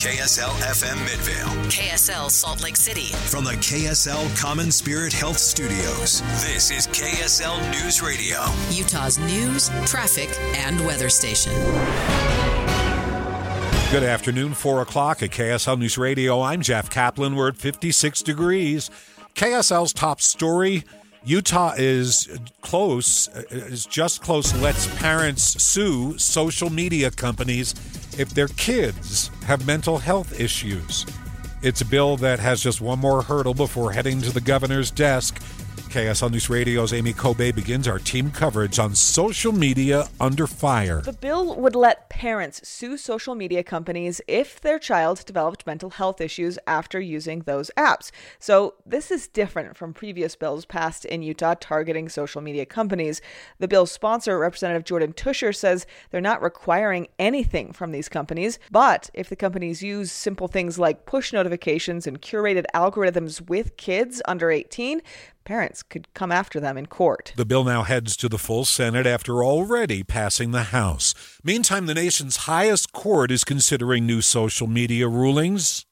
KSL FM Midvale. KSL Salt Lake City. From the KSL Common Spirit Health Studios, this is KSL News Radio. Utah's news, traffic, and weather station. Good afternoon, 4 o'clock at KSL News Radio. I'm Jeff Kaplan. We're at 56 degrees. KSL's top story Utah is close, is just close, lets parents sue social media companies if their kids have mental health issues. It's a bill that has just one more hurdle before heading to the governor's desk. KSL News Radio's Amy Kobe begins our team coverage on social media under fire. The bill would let parents sue social media companies if their child developed mental health issues after using those apps. So, this is different from previous bills passed in Utah targeting social media companies. The bill's sponsor, Representative Jordan Teuscher, says they're not requiring anything from these companies, but if the companies use simple things like push notifications and curated algorithms with kids under 18, parents could come after them in court. The bill now heads to the full Senate after already passing the House. Meantime, the nation's highest court is considering new social media rulings.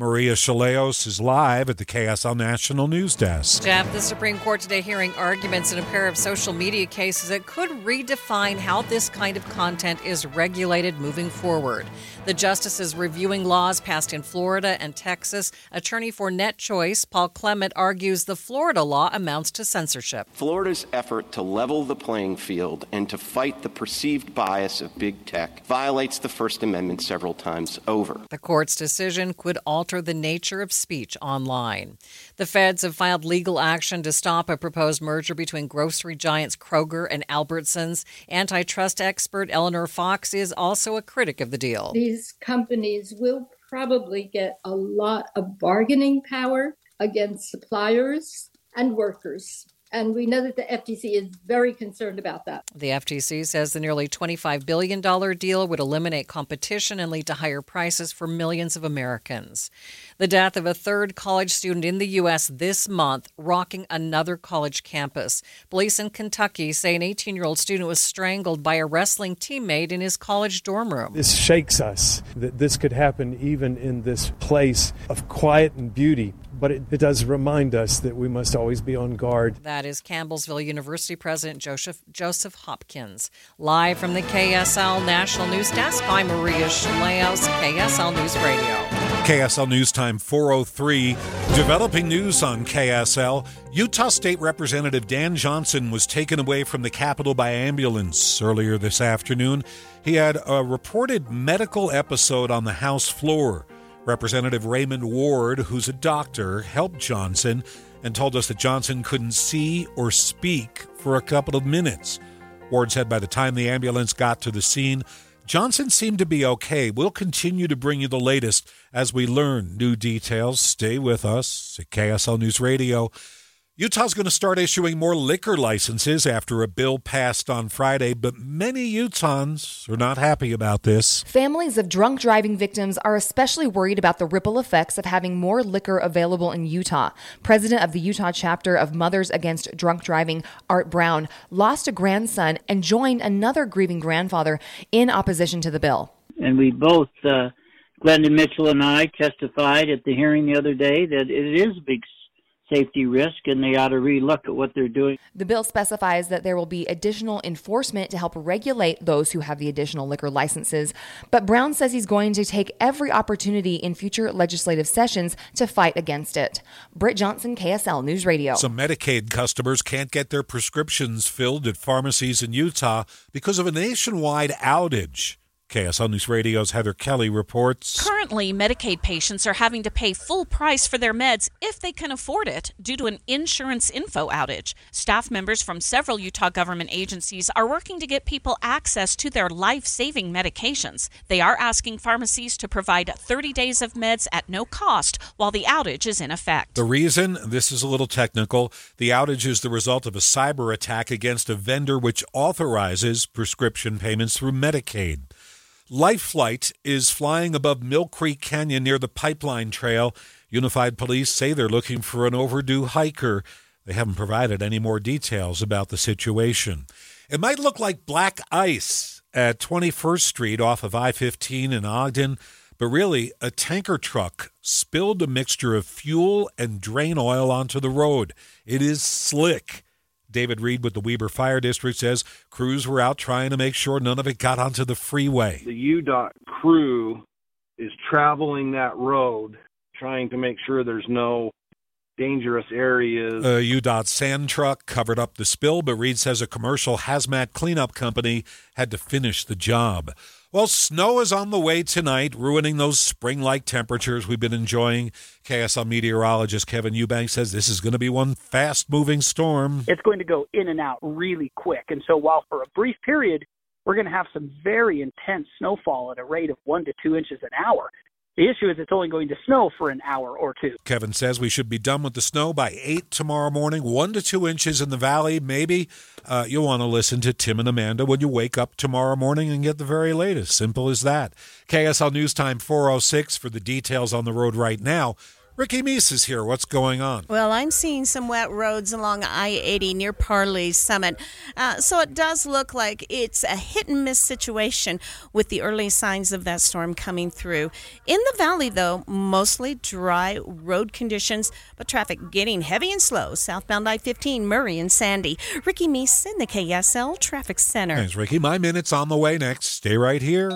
Maria Chaleos is live at the KSL National News Desk. Jeff, the Supreme Court today hearing arguments in a pair of social media cases that could redefine how this kind of content is regulated moving forward. The justices reviewing laws passed in Florida and Texas. Attorney for NetChoice, Paul Clement, argues the Florida law amounts to censorship. Florida's effort to level the playing field and to fight the perceived bias of big tech violates the First Amendment several times over. The court's decision could alter alter the nature of speech online. The feds have filed legal action to stop a proposed merger between grocery giants Kroger and Albertsons. Antitrust expert Eleanor Fox is also a critic of the deal. These companies will probably get a lot of bargaining power against suppliers and workers. And we know that the FTC is very concerned about that. The FTC says the nearly $25 billion deal would eliminate competition and lead to higher prices for millions of Americans. The death of a third college student in the U.S. this month, rocking another college campus. Police in Kentucky say an 18 year old student was strangled by a wrestling teammate in his college dorm room. This shakes us that this could happen even in this place of quiet and beauty but it, it, does remind us that we must always be on guard. That is Campbellsville University President Joseph, Joseph Hopkins. Live from the KSL National News Desk by Maria Shilaos, KSL News Radio. KSL News Time 403. Developing news on KSL. Utah State Representative Dan Johnson was taken away from the Capitol by ambulance earlier this afternoon. He had a reported medical episode on the House floor. Representative Raymond Ward, who's a doctor, helped Johnson and told us that Johnson couldn't see or speak for a couple of minutes. Ward said by the time the ambulance got to the scene, Johnson seemed to be okay. We'll continue to bring you the latest as we learn new details. Stay with us at KSL News Radio. Utah's going to start issuing more liquor licenses after a bill passed on Friday, but many Utahns are not happy about this. Families of drunk driving victims are especially worried about the ripple effects of having more liquor available in Utah. President of the Utah chapter of Mothers Against Drunk Driving, Art Brown, lost a grandson and joined another grieving grandfather in opposition to the bill. And we both, uh, Glendon Mitchell and I, testified at the hearing the other day that it is a big safety risk and they ought to relook at what they're doing. The bill specifies that there will be additional enforcement to help regulate those who have the additional liquor licenses. But Brown says he's going to take every opportunity in future legislative sessions to fight against it. Britt Johnson, KSL News Radio. Some Medicaid customers can't get their prescriptions filled at pharmacies in Utah because of a nationwide outage. KSL News Radio's Heather Kelly reports. Currently, Medicaid patients are having to pay full price for their meds if they can afford it due to an insurance info outage. Staff members from several Utah government agencies are working to get people access to their life saving medications. They are asking pharmacies to provide 30 days of meds at no cost while the outage is in effect. The reason, this is a little technical, the outage is the result of a cyber attack against a vendor which authorizes prescription payments through Medicaid. Life Flight is flying above Mill Creek Canyon near the Pipeline Trail. Unified Police say they're looking for an overdue hiker. They haven't provided any more details about the situation. It might look like black ice at 21st Street off of I 15 in Ogden, But really, a tanker truck spilled a mixture of fuel and drain oil onto the road. It is slick. David Reed with the Weber Fire District says crews were out trying to make sure none of it got onto the freeway. The UDOT crew is traveling that road trying to make sure there's no dangerous areas. A UDOT sand truck covered up the spill, but Reed says a commercial hazmat cleanup company had to finish the job. Well, snow is on the way tonight, ruining those spring like temperatures we've been enjoying. KSL meteorologist Kevin Eubank says this is going to be one fast moving storm. It's going to go in and out really quick. And so, while for a brief period, we're going to have some very intense snowfall at a rate of one to two inches an hour. The issue is it's only going to snow for an hour or two. Kevin says we should be done with the snow by 8 tomorrow morning, 1 to 2 inches in the valley. Maybe uh, you'll want to listen to Tim and Amanda when you wake up tomorrow morning and get the very latest. Simple as that. KSL News Time 406 for the details on the road right now. Ricky Meese is here. What's going on? Well, I'm seeing some wet roads along I 80 near Parley Summit. Uh, so it does look like it's a hit and miss situation with the early signs of that storm coming through. In the valley, though, mostly dry road conditions, but traffic getting heavy and slow southbound I 15, Murray and Sandy. Ricky Meese in the KSL Traffic Center. Thanks, Ricky. My minute's on the way next. Stay right here.